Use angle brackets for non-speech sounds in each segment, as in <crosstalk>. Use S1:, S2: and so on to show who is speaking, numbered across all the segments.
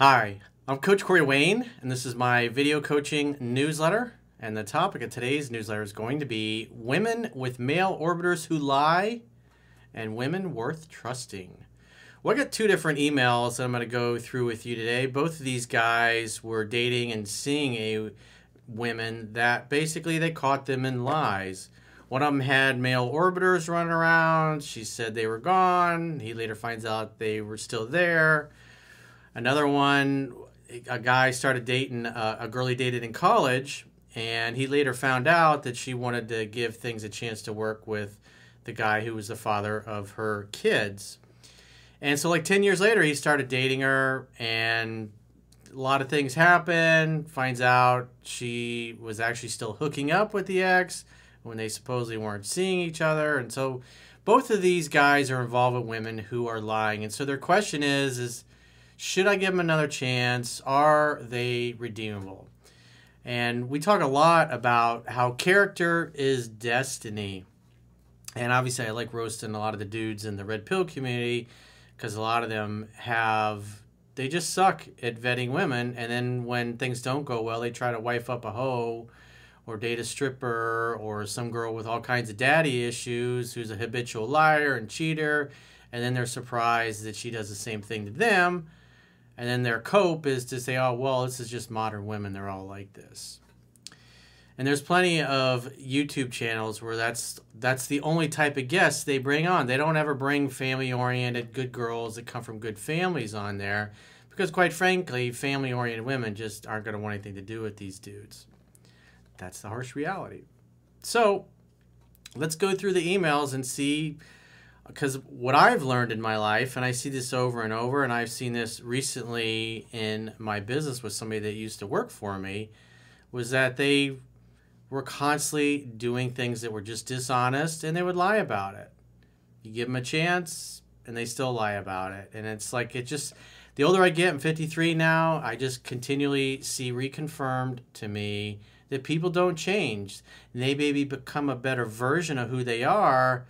S1: Hi, I'm Coach Corey Wayne, and this is my video coaching newsletter. And the topic of today's newsletter is going to be women with male orbiters who lie and women worth trusting. Well, I got two different emails that I'm going to go through with you today. Both of these guys were dating and seeing a women that basically they caught them in lies. One of them had male orbiters running around. She said they were gone. He later finds out they were still there. Another one, a guy started dating a, a girl he dated in college, and he later found out that she wanted to give things a chance to work with the guy who was the father of her kids. And so, like 10 years later, he started dating her, and a lot of things happen. Finds out she was actually still hooking up with the ex when they supposedly weren't seeing each other. And so, both of these guys are involved with women who are lying. And so, their question is, is should I give them another chance? Are they redeemable? And we talk a lot about how character is destiny. And obviously, I like roasting a lot of the dudes in the red pill community because a lot of them have, they just suck at vetting women. And then when things don't go well, they try to wife up a hoe or date a stripper or some girl with all kinds of daddy issues who's a habitual liar and cheater. And then they're surprised that she does the same thing to them and then their cope is to say, oh, well, this is just modern women. They're all like this. And there's plenty of YouTube channels where that's that's the only type of guests they bring on. They don't ever bring family-oriented good girls that come from good families on there because quite frankly, family-oriented women just aren't going to want anything to do with these dudes. That's the harsh reality. So, let's go through the emails and see because what I've learned in my life, and I see this over and over, and I've seen this recently in my business with somebody that used to work for me, was that they were constantly doing things that were just dishonest and they would lie about it. You give them a chance and they still lie about it. And it's like, it just, the older I get, I'm 53 now, I just continually see reconfirmed to me that people don't change. And they maybe become a better version of who they are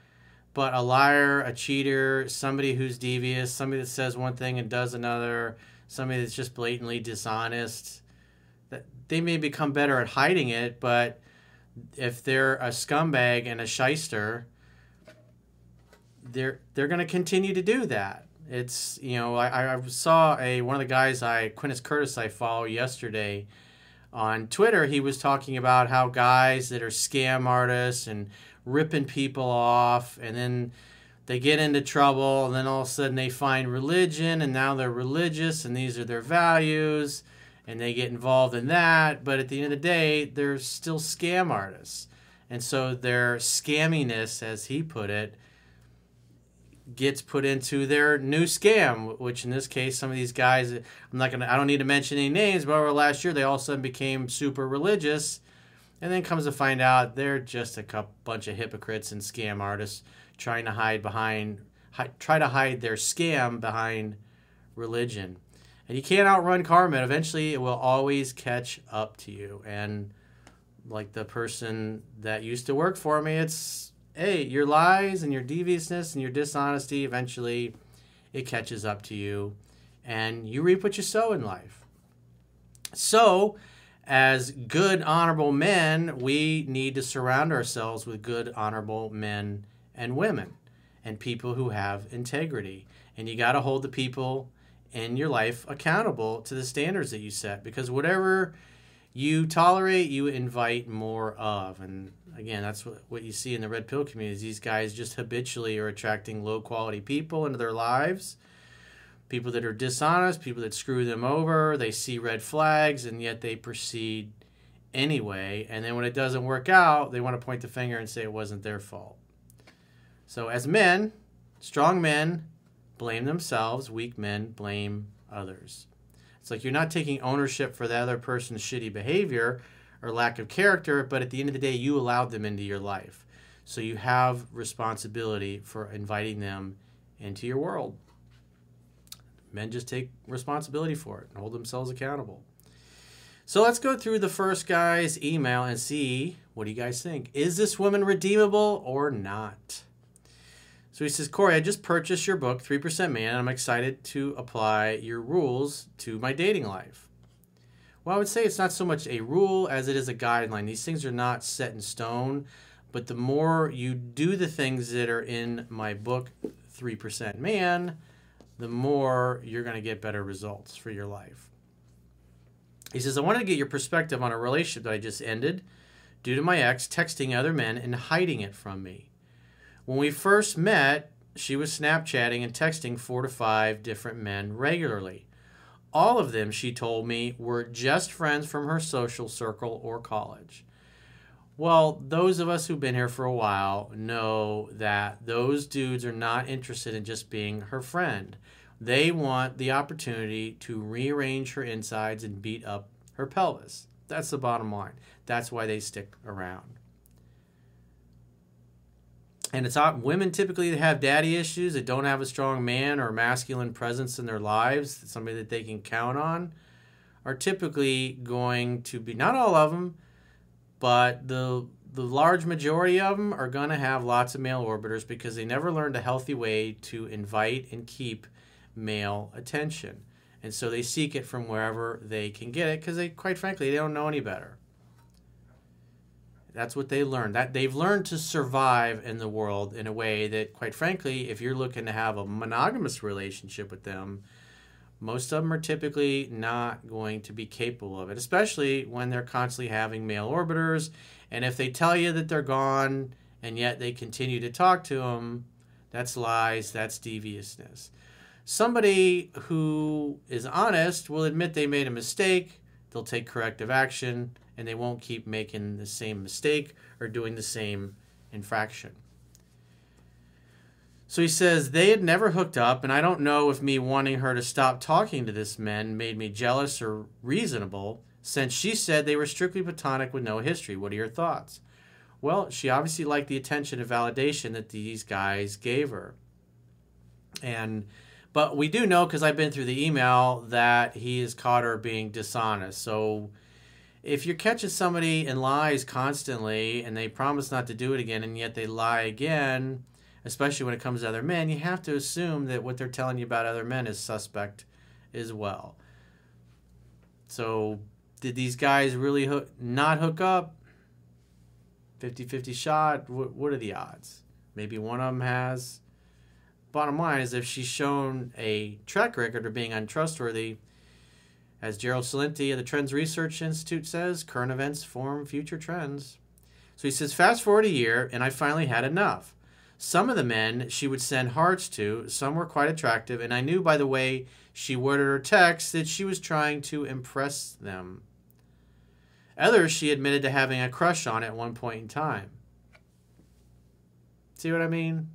S1: but a liar, a cheater, somebody who's devious, somebody that says one thing and does another, somebody that's just blatantly dishonest, that they may become better at hiding it, but if they're a scumbag and a shyster, they're they're going to continue to do that. It's you know I, I saw a one of the guys I Quintus Curtis I follow yesterday on Twitter. He was talking about how guys that are scam artists and ripping people off and then they get into trouble and then all of a sudden they find religion and now they're religious and these are their values and they get involved in that. But at the end of the day they're still scam artists. And so their scamminess as he put it gets put into their new scam which in this case some of these guys i'm not gonna i don't need to mention any names but over last year they all of a sudden became super religious and then comes to find out they're just a couple, bunch of hypocrites and scam artists trying to hide behind, hi, try to hide their scam behind religion. And you can't outrun karma. Eventually, it will always catch up to you. And like the person that used to work for me, it's hey, your lies and your deviousness and your dishonesty, eventually it catches up to you and you reap what you sow in life. So, as good, honorable men, we need to surround ourselves with good, honorable men and women and people who have integrity. And you got to hold the people in your life accountable to the standards that you set because whatever you tolerate, you invite more of. And again, that's what, you see in the red pill communities. These guys just habitually are attracting low quality people into their lives people that are dishonest, people that screw them over, they see red flags and yet they proceed anyway. And then when it doesn't work out, they want to point the finger and say it wasn't their fault. So, as men, strong men blame themselves, weak men blame others. It's like you're not taking ownership for the other person's shitty behavior or lack of character, but at the end of the day, you allowed them into your life. So you have responsibility for inviting them into your world men just take responsibility for it and hold themselves accountable. So let's go through the first guy's email and see what do you guys think? Is this woman redeemable or not? So he says, Corey, I just purchased your book, 3% Man, and I'm excited to apply your rules to my dating life. Well, I would say it's not so much a rule as it is a guideline. These things are not set in stone, but the more you do the things that are in my book, 3% Man, the more you're going to get better results for your life. He says, I wanted to get your perspective on a relationship that I just ended due to my ex texting other men and hiding it from me. When we first met, she was Snapchatting and texting four to five different men regularly. All of them, she told me, were just friends from her social circle or college. Well, those of us who've been here for a while know that those dudes are not interested in just being her friend. They want the opportunity to rearrange her insides and beat up her pelvis. That's the bottom line. That's why they stick around and it's not women typically have daddy issues that don't have a strong man or masculine presence in their lives somebody that they can count on are typically going to be not all of them but the the large majority of them are going to have lots of male orbiters because they never learned a healthy way to invite and keep male attention and so they seek it from wherever they can get it because they quite frankly they don't know any better that's what they learned. That they've learned to survive in the world in a way that, quite frankly, if you're looking to have a monogamous relationship with them, most of them are typically not going to be capable of it, especially when they're constantly having male orbiters. And if they tell you that they're gone and yet they continue to talk to them, that's lies, that's deviousness. Somebody who is honest will admit they made a mistake, they'll take corrective action, and they won't keep making the same mistake or doing the same infraction. So he says they had never hooked up, and I don't know if me wanting her to stop talking to this man made me jealous or reasonable, since she said they were strictly platonic with no history. What are your thoughts? Well, she obviously liked the attention and validation that these guys gave her. And but we do know because I've been through the email that he has caught her being dishonest. So if you're catching somebody in lies constantly and they promise not to do it again and yet they lie again, especially when it comes to other men, you have to assume that what they're telling you about other men is suspect as well. So, did these guys really hook, not hook up? 50 50 shot? What, what are the odds? Maybe one of them has. Bottom line is, if she's shown a track record of being untrustworthy, as Gerald Celente of the Trends Research Institute says, current events form future trends. So he says, fast forward a year, and I finally had enough. Some of the men she would send hearts to, some were quite attractive, and I knew by the way she worded her text that she was trying to impress them. Others she admitted to having a crush on at one point in time. See what I mean?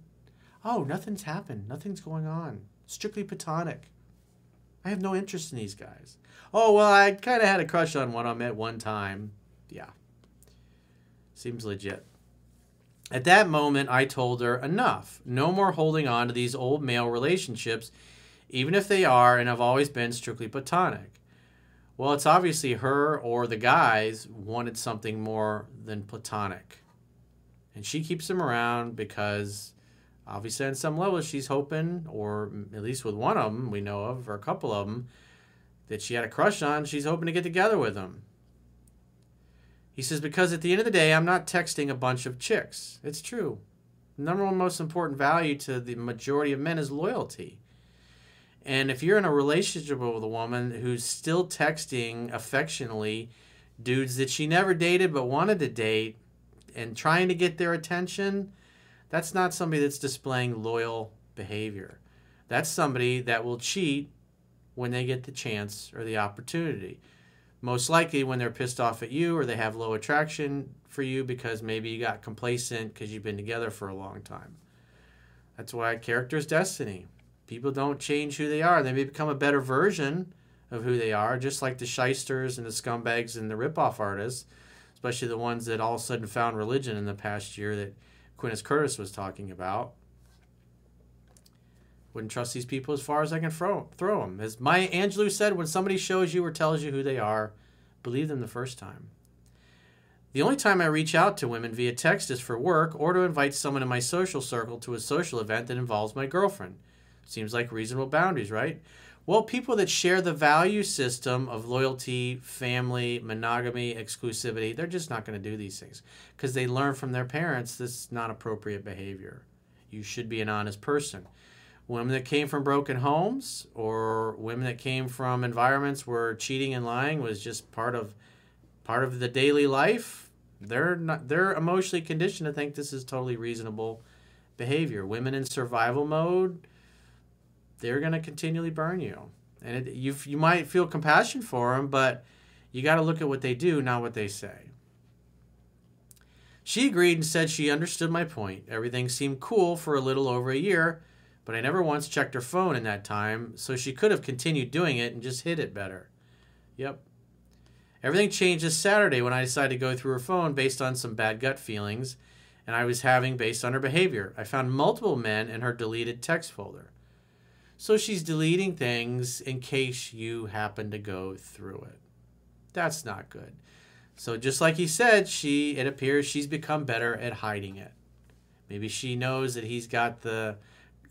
S1: Oh, nothing's happened. Nothing's going on. Strictly platonic. I have no interest in these guys. Oh, well, I kind of had a crush on one I met one time. Yeah. Seems legit. At that moment, I told her, enough. No more holding on to these old male relationships, even if they are and have always been strictly platonic. Well, it's obviously her or the guys wanted something more than platonic. And she keeps them around because obviously on some level she's hoping, or at least with one of them we know of, or a couple of them, that she had a crush on. She's hoping to get together with him. He says, because at the end of the day, I'm not texting a bunch of chicks. It's true. Number one most important value to the majority of men is loyalty. And if you're in a relationship with a woman who's still texting affectionately dudes that she never dated but wanted to date and trying to get their attention, that's not somebody that's displaying loyal behavior. That's somebody that will cheat when they get the chance or the opportunity. Most likely when they're pissed off at you or they have low attraction for you because maybe you got complacent because you've been together for a long time. That's why character is destiny. People don't change who they are. They may become a better version of who they are, just like the shysters and the scumbags and the ripoff artists, especially the ones that all of a sudden found religion in the past year that Quintus Curtis was talking about. Wouldn't trust these people as far as I can throw, throw them. As Maya Angelou said, when somebody shows you or tells you who they are, believe them the first time. The only time I reach out to women via text is for work or to invite someone in my social circle to a social event that involves my girlfriend. Seems like reasonable boundaries, right? Well, people that share the value system of loyalty, family, monogamy, exclusivity, they're just not going to do these things because they learn from their parents this is not appropriate behavior. You should be an honest person. Women that came from broken homes or women that came from environments where cheating and lying was just part of part of the daily life, they're not they're emotionally conditioned to think this is totally reasonable behavior. Women in survival mode, they're going to continually burn you. And it, you you might feel compassion for them, but you got to look at what they do, not what they say. She agreed and said she understood my point. Everything seemed cool for a little over a year, but I never once checked her phone in that time, so she could have continued doing it and just hid it better. Yep. Everything changed this Saturday when I decided to go through her phone based on some bad gut feelings and I was having based on her behavior. I found multiple men in her deleted text folder. So she's deleting things in case you happen to go through it. That's not good. So just like he said, she it appears she's become better at hiding it. Maybe she knows that he's got the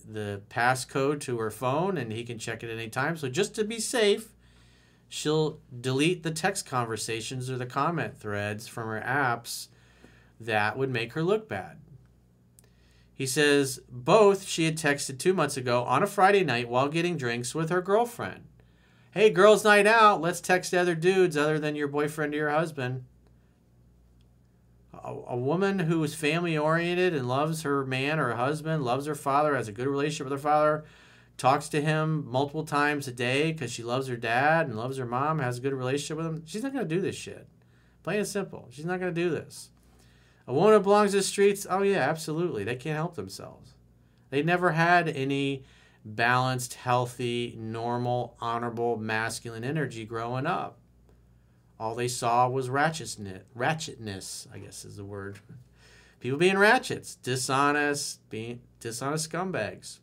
S1: the passcode to her phone and he can check it at any time. So just to be safe, she'll delete the text conversations or the comment threads from her apps that would make her look bad. He says both she had texted two months ago on a Friday night while getting drinks with her girlfriend. Hey, girls' night out. Let's text other dudes other than your boyfriend or your husband. A, a woman who is family oriented and loves her man or her husband, loves her father, has a good relationship with her father, talks to him multiple times a day because she loves her dad and loves her mom, has a good relationship with him. She's not going to do this shit. Plain and simple. She's not going to do this. A woman who belongs to the streets, oh yeah, absolutely. They can't help themselves. They never had any balanced, healthy, normal, honorable, masculine energy growing up. All they saw was ratchetness, ratchetness, I guess is the word. People being ratchets, dishonest, being dishonest scumbags.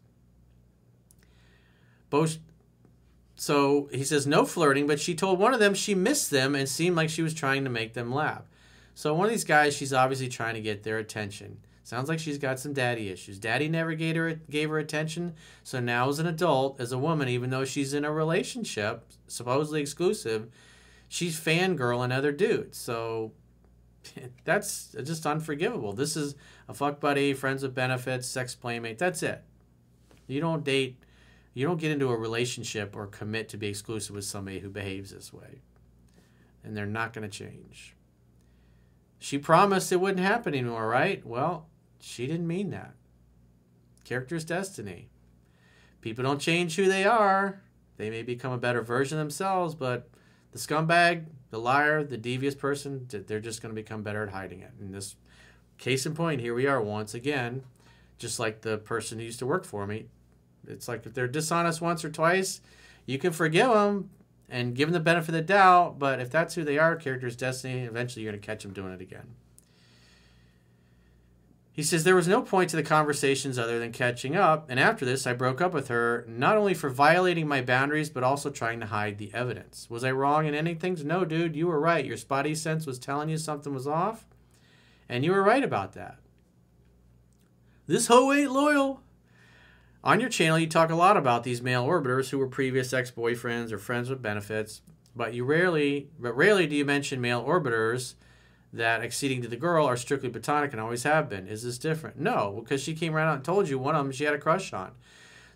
S1: Both so he says no flirting, but she told one of them she missed them and seemed like she was trying to make them laugh. So one of these guys, she's obviously trying to get their attention. Sounds like she's got some daddy issues. Daddy never gave her gave her attention, so now as an adult, as a woman, even though she's in a relationship, supposedly exclusive, she's fangirling other dudes. So <laughs> that's just unforgivable. This is a fuck buddy, friends with benefits, sex playmate. That's it. You don't date, you don't get into a relationship or commit to be exclusive with somebody who behaves this way. And they're not going to change. She promised it wouldn't happen anymore, right? Well, she didn't mean that. Character's destiny. People don't change who they are. They may become a better version of themselves, but the scumbag, the liar, the devious person, they're just going to become better at hiding it. In this case in point, here we are once again, just like the person who used to work for me. It's like if they're dishonest once or twice, you can forgive them, and give them the benefit of the doubt. But if that's who they are, character's destiny, eventually you're going to catch them doing it again. He says there was no point to the conversations other than catching up, and after this, I broke up with her not only for violating my boundaries, but also trying to hide the evidence. Was I wrong in anything? No, dude, you were right. Your spidey sense was telling you something was off, and you were right about that. This hoe ain't loyal. On your channel, you talk a lot about these male orbiters who were previous ex-boyfriends or friends with benefits, but you rarely, but rarely do you mention male orbiters that acceding to the girl are strictly platonic and always have been. Is this different? No, because she came right out and told you one of them she had a crush on.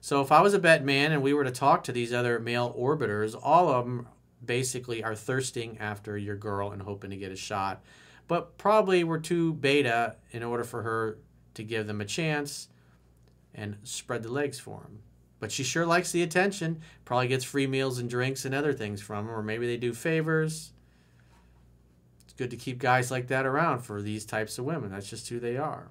S1: So if I was a bet man and we were to talk to these other male orbiters, all of them basically are thirsting after your girl and hoping to get a shot, but probably were too beta in order for her to give them a chance and spread the legs for him. But she sure likes the attention. Probably gets free meals and drinks and other things from him, or maybe they do favors. It's good to keep guys like that around for these types of women. That's just who they are.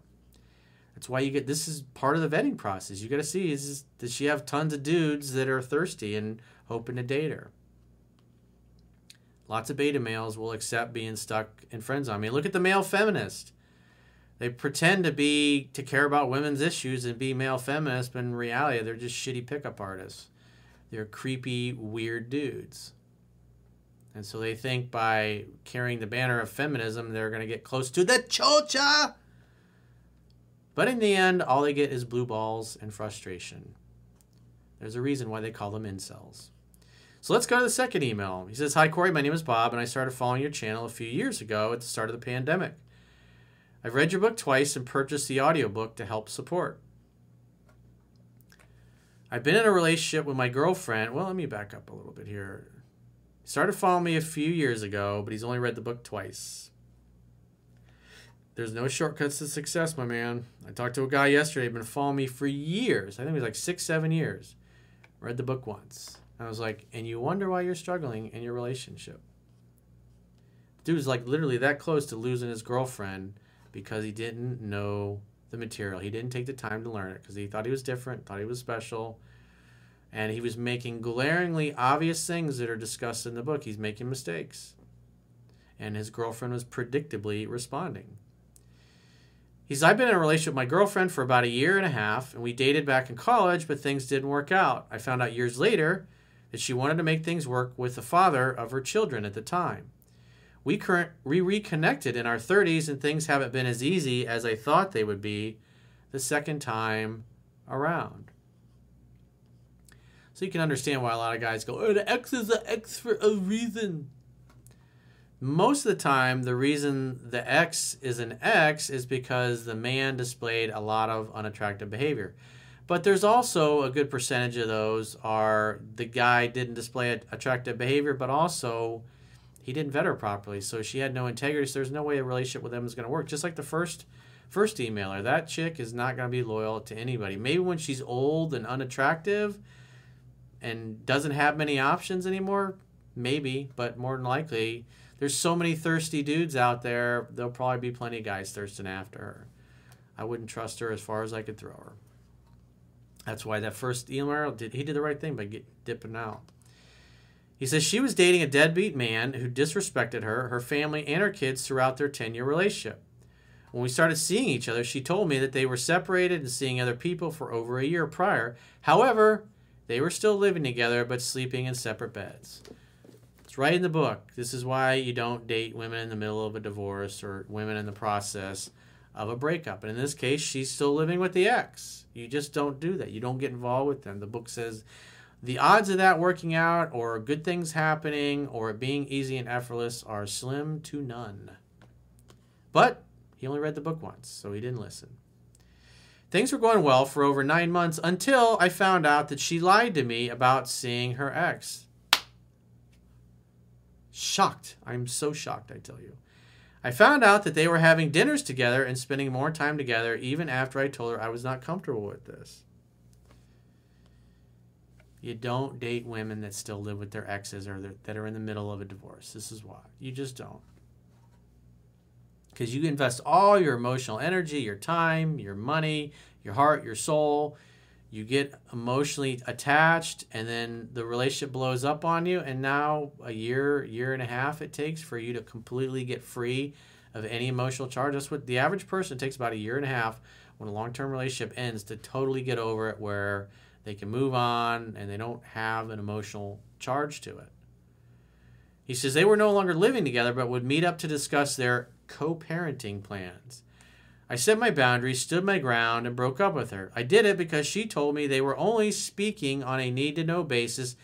S1: That's why you get this is part of the vetting process. You got to see is does she have tons of dudes that are thirsty and hoping to date her. Lots of beta males will accept being stuck in friend zone. I mean, look at the male feminist they pretend to be to care about women's issues and be male feminists, but in reality, they're just shitty pickup artists. They're creepy, weird dudes. And so they think by carrying the banner of feminism, they're going to get close to the chocha. But in the end, all they get is blue balls and frustration. There's a reason why they call them incels. So let's go to the second email. He says, Hi, Corey. My name is Bob, and I started following your channel a few years ago at the start of the pandemic. I've read your book twice and purchased the audiobook to help support. I've been in a relationship with my girlfriend. Well, let me back up a little bit here. He started following me a few years ago, but he's only read the book twice. There's no shortcuts to success, my man. I talked to a guy yesterday, been following me for years. I think it was like six, seven years. Read the book once. I was like, and you wonder why you're struggling in your relationship. Dude is like literally that close to losing his girlfriend because he didn't know the material. He didn't take the time to learn it because he thought he was different, thought he was special. And he was making glaringly obvious things that are discussed in the book. He's making mistakes. And his girlfriend was predictably responding. He's, I've been in a relationship with my girlfriend for about a year and a half, and we dated back in college, but things didn't work out. I found out years later that she wanted to make things work with the father of her children at the time. We, current, we reconnected in our 30s, and things haven't been as easy as I thought they would be the second time around. So you can understand why a lot of guys go, oh, the ex is an ex for a reason. Most of the time, the reason the ex is an ex is because the man displayed a lot of unattractive behavior. But there's also a good percentage of those are the guy didn't display attractive behavior, but also he didn't vet her properly, so she had no integrity. So there's no way a relationship with them is going to work. Just like the first first emailer, that chick is not going to be loyal to anybody. Maybe when she's old and unattractive and doesn't have many options anymore, maybe, but more than likely, there's so many thirsty dudes out there. There'll probably be plenty of guys thirsting after her. I wouldn't trust her as far as I could throw her. That's why that first email did he did the right thing by get, dipping out. He says she was dating a deadbeat man who disrespected her, her family, and her kids throughout their 10 year relationship. When we started seeing each other, she told me that they were separated and seeing other people for over a year prior. However, they were still living together but sleeping in separate beds. It's right in the book. This is why you don't date women in the middle of a divorce or women in the process of a breakup. And in this case, she's still living with the ex. You just don't do that. You don't get involved with them. The book says the odds of that working out or good things happening or it being easy and effortless are slim to none. But he only read the book once, so he didn't listen. Things were going well for over nine months until I found out that she lied to me about seeing her ex. Shocked. I'm so shocked, I tell you. I found out that they were having dinners together and spending more time together even after I told her I was not comfortable with this. You don't date women that still live with their exes or that are in the middle of a divorce. This is why. You just don't. Because you invest all your emotional energy, your time, your money, your heart, your soul. You get emotionally attached, and then the relationship blows up on you. And now, a year, year and a half it takes for you to completely get free of any emotional charge. That's what the average person takes about a year and a half when a long term relationship ends to totally get over it, where they can move on and they don't have an emotional charge to it. He says they were no longer living together but would meet up to discuss their co parenting plans. I set my boundaries, stood my ground, and broke up with her. I did it because she told me they were only speaking on a need to know basis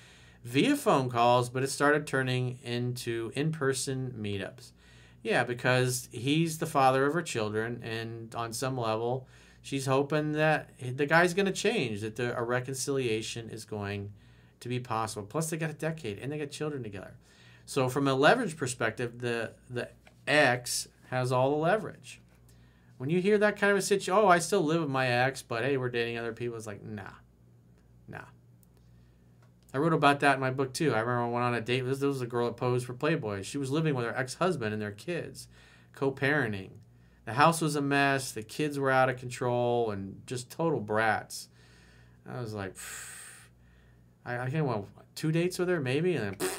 S1: via phone calls, but it started turning into in person meetups. Yeah, because he's the father of her children, and on some level, she's hoping that the guy's going to change, that the, a reconciliation is going to be possible. Plus, they got a decade and they got children together. So, from a leverage perspective, the the ex has all the leverage. When you hear that kind of a situation, oh, I still live with my ex, but hey, we're dating other people. It's like, nah, nah. I wrote about that in my book too. I remember I went on a date. This, this was a girl that posed for Playboy. She was living with her ex husband and their kids, co parenting the house was a mess. The kids were out of control and just total brats. I was like, I, I can't went two dates with her maybe, and then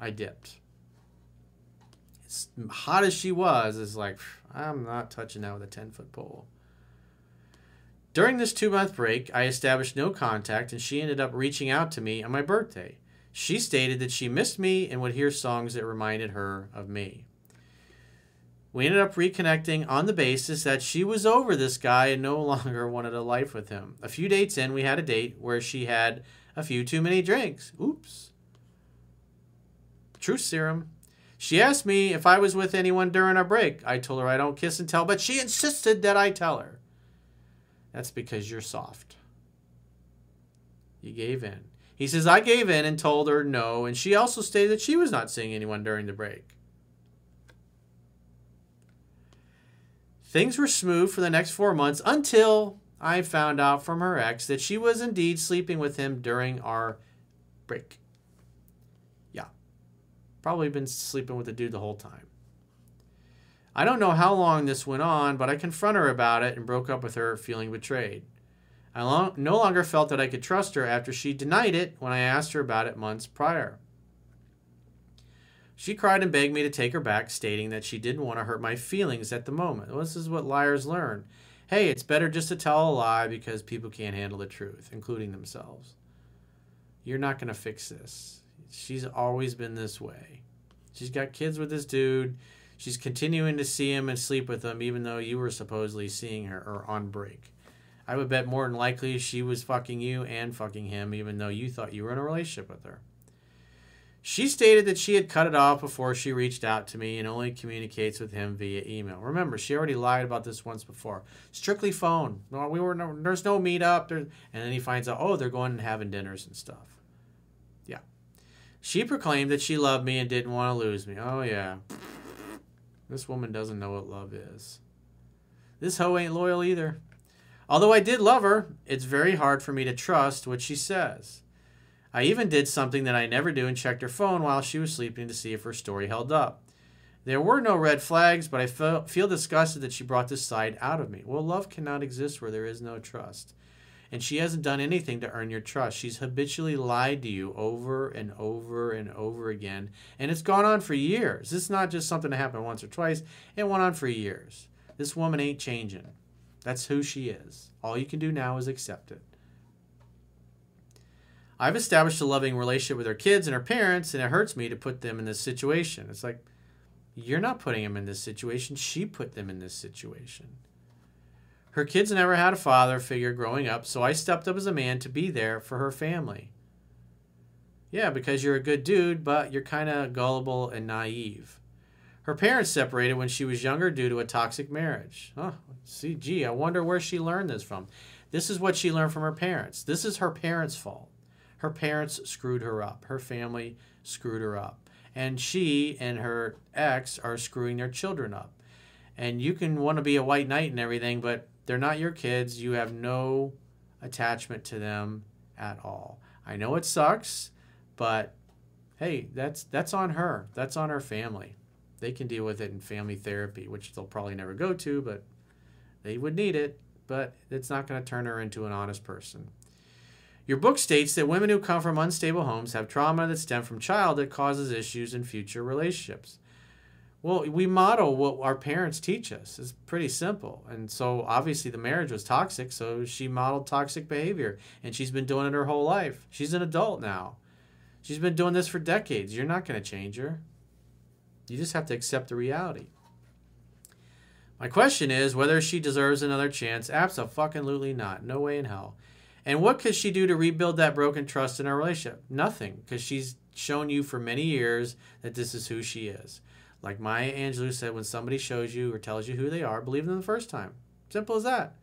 S1: I dipped. As hot as she was, is like I'm not touching that with a ten foot pole. During this two month break, I established no contact, and she ended up reaching out to me on my birthday. She stated that she missed me and would hear songs that reminded her of me. We ended up reconnecting on the basis that she was over this guy and no <laughs> longer wanted a life with him. A few dates in, we had a date where she had a few too many drinks. Oops. Truth serum. She asked me if I was with anyone during our break. I told her I don't kiss and tell, but she insisted that I tell her. That's because you're soft. You gave in. He says, I gave in and told her no, and she also stated that she was not seeing anyone during the break. Things were smooth for the next four months until I found out from her ex that she was indeed sleeping with him during our break. Probably been sleeping with the dude the whole time. I don't know how long this went on, but I confronted her about it and broke up with her feeling betrayed. I long, no longer felt that I could trust her after she denied it when I asked her about it months prior. She cried and begged me to take her back, stating that she didn't want to hurt my feelings at the moment. Well, this is what liars learn. Hey, it's better just to tell a lie because people can't handle the truth, including themselves. You're not going to fix this. She's always been this way. She's got kids with this dude. She's continuing to see him and sleep with him, even though you were supposedly seeing her or on break. I would bet more than likely she was fucking you and fucking him, even though you thought you were in a relationship with her. She stated that she had cut it off before she reached out to me and only communicates with him via email. Remember, she already lied about this once before. Strictly phone. No, we were no, there's no meetup. There, and then he finds out, oh, they're going and having dinners and stuff. She proclaimed that she loved me and didn't want to lose me. Oh yeah. This woman doesn't know what love is. This hoe ain't loyal either. Although I did love her, it's very hard for me to trust what she says. I even did something that I never do and checked her phone while she was sleeping to see if her story held up. There were no red flags, but I feel disgusted that she brought this side out of me. Well, love cannot exist where there is no trust. And she hasn't done anything to earn your trust. She's habitually lied to you over and over and over again. And it's gone on for years. This is not just something that happened once or twice, it went on for years. This woman ain't changing. That's who she is. All you can do now is accept it. I've established a loving relationship with her kids and her parents, and it hurts me to put them in this situation. It's like, you're not putting them in this situation. She put them in this situation. Her kids never had a father figure growing up, so I stepped up as a man to be there for her family. Yeah, because you're a good dude, but you're kind of gullible and naive. Her parents separated when she was younger due to a toxic marriage. Oh, see, gee, I wonder where she learned this from. This is what she learned from her parents. This is her parents' fault. Her parents screwed her up. Her family screwed her up. And she and her ex are screwing their children up. And you can want to be a white knight and everything, but they're not your kids. You have no attachment to them at all. I know it sucks, but hey, that's that's on her. That's on her family. They can deal with it in family therapy, which they'll probably never go to, but they would need it. But it's not going to turn her into an honest person. Your book states that women who come from unstable homes have trauma that stem from child that causes issues in future relationships. Well, we model what our parents teach us. It's pretty simple. And so obviously the marriage was toxic, so she modeled toxic behavior and she's been doing it her whole life. She's an adult now. She's been doing this for decades. You're not going to change her. You just have to accept the reality. My question is whether she deserves another chance. Absolutely not. No way in hell. And what could she do to rebuild that broken trust in our relationship? Nothing, because she's shown you for many years that this is who she is. Like Maya Angelou said, when somebody shows you or tells you who they are, believe them the first time. Simple as that.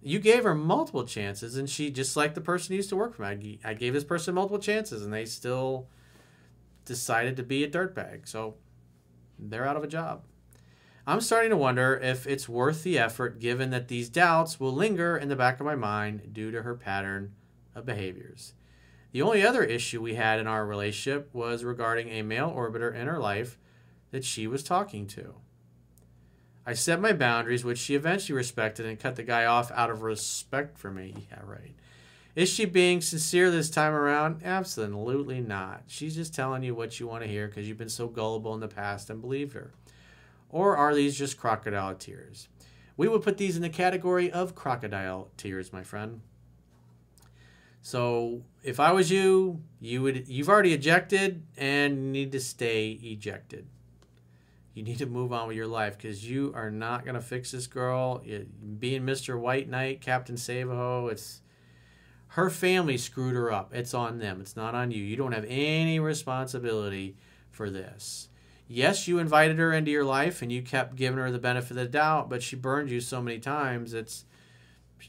S1: You gave her multiple chances, and she, just like the person who used to work for me, I gave this person multiple chances, and they still decided to be a dirtbag. So they're out of a job. I'm starting to wonder if it's worth the effort given that these doubts will linger in the back of my mind due to her pattern of behaviors. The only other issue we had in our relationship was regarding a male orbiter in her life that she was talking to. I set my boundaries, which she eventually respected and cut the guy off out of respect for me. Yeah, right. Is she being sincere this time around? Absolutely not. She's just telling you what you want to hear because you've been so gullible in the past and believed her. Or are these just crocodile tears? We would put these in the category of crocodile tears, my friend. So if I was you, you would you've already ejected and need to stay ejected. You need to move on with your life because you are not gonna fix this girl. It, being Mr. White Knight, Captain Save-a-Hoe, it's her family screwed her up. It's on them. It's not on you. You don't have any responsibility for this. Yes, you invited her into your life and you kept giving her the benefit of the doubt, but she burned you so many times. It's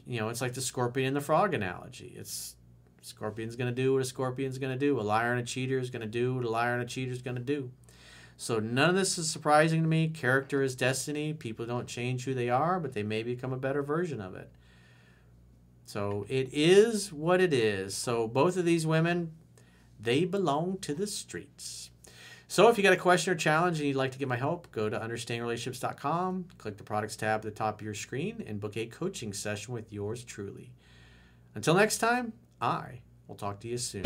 S1: you know, it's like the scorpion and the frog analogy. It's Scorpion's going to do what a scorpion's going to do. A liar and a cheater is going to do what a liar and a cheater is going to do. So none of this is surprising to me. Character is destiny. People don't change who they are, but they may become a better version of it. So it is what it is. So both of these women, they belong to the streets. So if you got a question or challenge and you'd like to get my help, go to understandingrelationships.com, click the products tab at the top of your screen, and book a coaching session with yours truly. Until next time, I will talk to you soon.